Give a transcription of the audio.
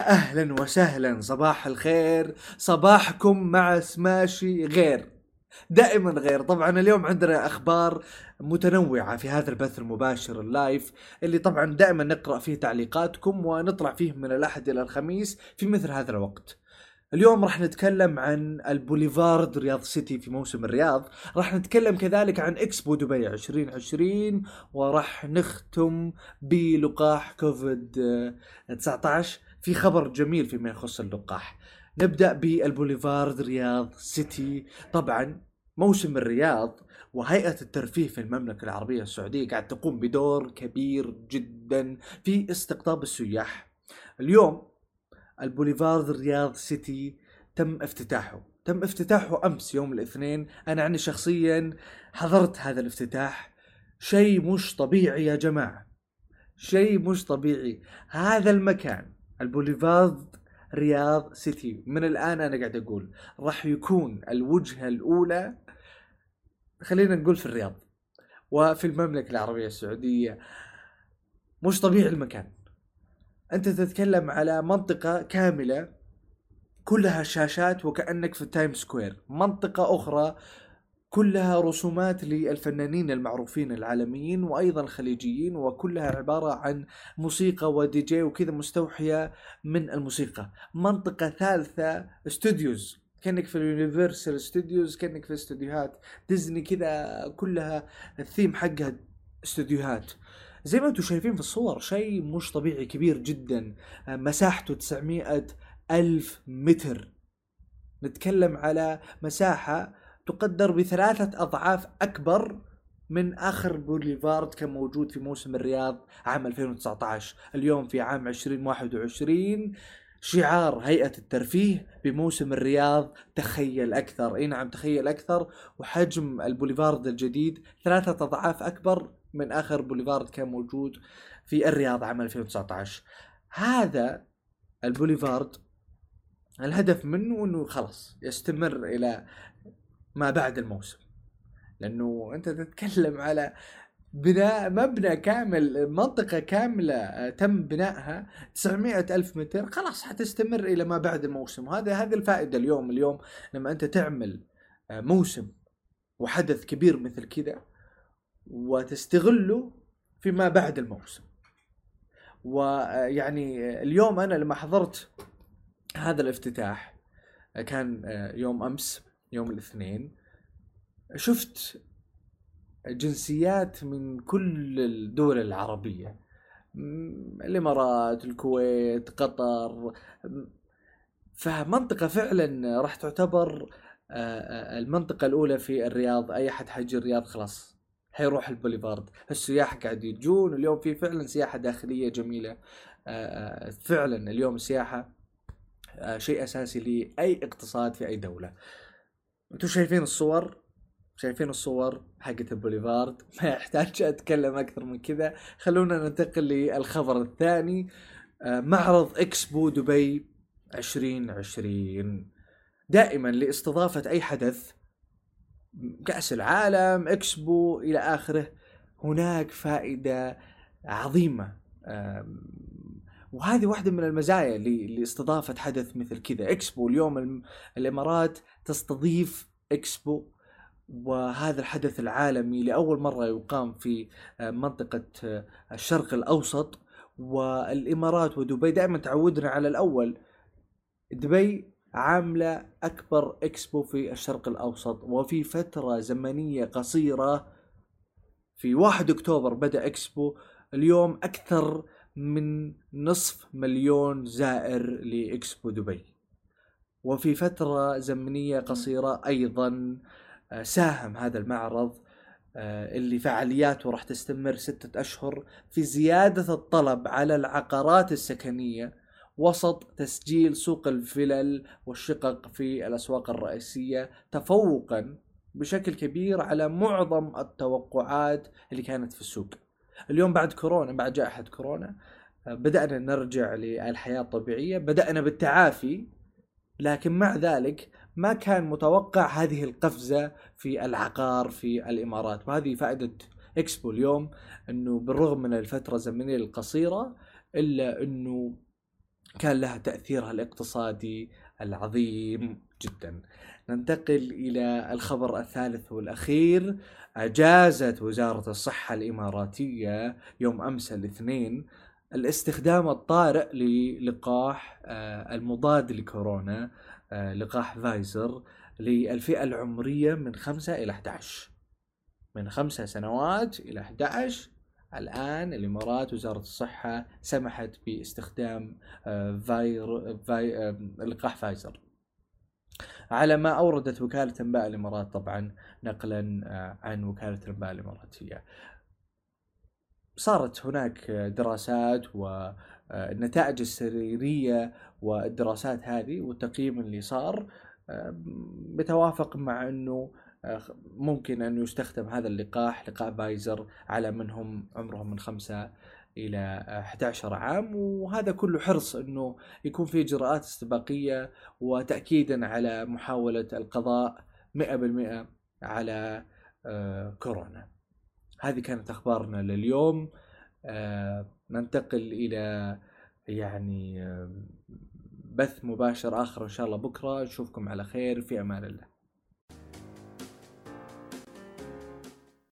أهلا وسهلا صباح الخير. صباحكم مع سماشي غير. دائما غير. طبعا اليوم عندنا أخبار متنوعة في هذا البث المباشر ال live اللي طبعا دائما نقرأ فيه تعليقاتكم ونطلع فيه من الأحد إلى الخميس في مثل هذا الوقت. اليوم راح نتكلم عن البوليفارد رياض سيتي في موسم الرياض. راح نتكلم كذلك عن إكسبو دبي 2020 وراح نختم بلقاح كوفيد 19 في خبر جميل فيما يخص اللقاح. نبدأ بالبوليفارد رياض سيتي. طبعا موسم الرياض وهيئة الترفيه في المملكة العربية السعودية قاعد تقوم بدور كبير جدا في استقطاب السياح. اليوم البوليفارد رياض سيتي تم افتتاحه. تم افتتاحه أمس يوم الاثنين. أنا عني شخصيا حضرت هذا الافتتاح. شيء مش طبيعي يا جماعة. شيء مش طبيعي. هذا المكان البوليفارد رياض سيتي. من الآن أنا قاعد أقول راح يكون الوجهة الأولى خلينا نقول في الرياض وفي المملكة العربية السعودية. مش طبيعي المكان. أنت تتكلم على منطقة كاملة كلها شاشات وكأنك في تايم سكوير. منطقة أخرى كلها رسومات للفنانين المعروفين العالميين وأيضا الخليجيين وكلها عبارة عن موسيقى ودي جي وكذا مستوحية من الموسيقى. منطقة ثالثة studios كأنك في اليونيفرسال ستوديوز كأنك في استوديوهات ديزني كذا كلها الثيم حقها استوديوهات. زي ما أنتم شايفين في الصور شيء مش طبيعي كبير جدا مساحته 900 ألف متر نتكلم على مساحة تقدر بثلاثة أضعاف أكبر من آخر بوليفارد كان موجود في موسم الرياض عام 2019 اليوم في عام 2021 شعار هيئة الترفيه بموسم الرياض تخيل أكثر. أي نعم تخيل أكثر. وحجم البوليفارد الجديد ثلاثة أضعاف أكبر من آخر بوليفارد كان موجود في الرياض عام 2019 هذا البوليفارد الهدف منه إنه خلاص يستمر إلى ما بعد الموسم. لأنه أنت تتكلم على بناء مبنى كامل منطقة كاملة آه، تم بنائها 900 ألف متر خلاص حتستمر إلى ما بعد الموسم. وهذا هذه الفائدة اليوم اليوم لما أنت تعمل آه، موسم وحدث كبير مثل كذا وتستغله فيما بعد الموسم. ويعني اليوم أنا لما حضرت هذا الافتتاح كان يوم أمس يوم الاثنين. شفت جنسيات من كل الدول العربية. الإمارات الكويت قطر. فمنطقة فعلا راح تعتبر المنطقة الأولى في الرياض. أي أحد حيجي الرياض خلاص حيروح البوليفارد. السياح قاعد يجون. اليوم في فعلا سياحة داخلية جميلة. آه، آه، فعلا اليوم السياحة آه، شيء أساسي لأي اقتصاد في أي دولة. أنتم شايفين الصور؟ شايفين الصور حقت البوليفارد ما يحتاج أتكلم أكثر من كذا. خلونا ننتقل للخبر الثاني. معرض إكسبو دبي 2020 دائما لاستضافة أي حدث كأس العالم إكسبو إلى آخره هناك فائدة عظيمة. وهذه واحدة من المزايا لاستضافة حدث مثل كذا. إكسبو اليوم الإمارات تستضيف إكسبو وهذا الحدث العالمي لأول مرة يقام في منطقة الشرق الأوسط. والإمارات ودبي دائما تعودنا على الأول. دبي عاملة أكبر إكسبو في الشرق الأوسط وفي فترة زمنية قصيرة. في 1 أكتوبر بدأ إكسبو اليوم أكثر من نصف مليون زائر لإكسبو دبي وفي فترة زمنية قصيرة أيضا آه، ساهم هذا المعرض آه، اللي فعالياته راح تستمر ستة أشهر في زيادة الطلب على العقارات السكنية وسط تسجيل سوق الفلل والشقق في الأسواق الرئيسية تفوقا بشكل كبير على معظم التوقعات اللي كانت في السوق. اليوم بعد كورونا بعد جائحة كورونا بدأنا نرجع للحياة الطبيعية، بدأنا بالتعافي لكن مع ذلك ما كان متوقع هذه القفزة في العقار في الإمارات، وهذه فائدة إكسبو اليوم إنه بالرغم من الفترة الزمنيه القصيرة إلا إنه كان لها تأثيرها الاقتصادي العظيم جدا. ننتقل إلى الخبر الثالث والأخير. أجازت وزارة الصحة الإماراتية يوم أمس الاثنين الاستخدام الطارئ للقاح آه، المضاد لكورونا آه، لقاح فايزر للفئة العمرية من 5 إلى 11 من خمسة سنوات إلى 11 الآن الإمارات وزارة الصحة سمحت باستخدام آه، فاير في لقاح فايزر على ما أوردت وكالة أنباء الإمارات طبعا نقلا عن وكالة الانباء الإماراتية. صارت هناك دراسات والنتائج السريرية والدراسات هذه والتقييم اللي صار بتوافق مع أنه ممكن أن يستخدم هذا اللقاح لقاح بايزر على من هم عمرهم من خمسة إلى 11 عام. وهذا كله حرص إنه يكون في إجراءات استباقية وتاكيدا على محاولة القضاء 100% على كورونا. هذه كانت أخبارنا لليوم. آه، ننتقل إلى يعني بث مباشر آخر إن شاء الله بكرة. نشوفكم على خير. في أمان الله.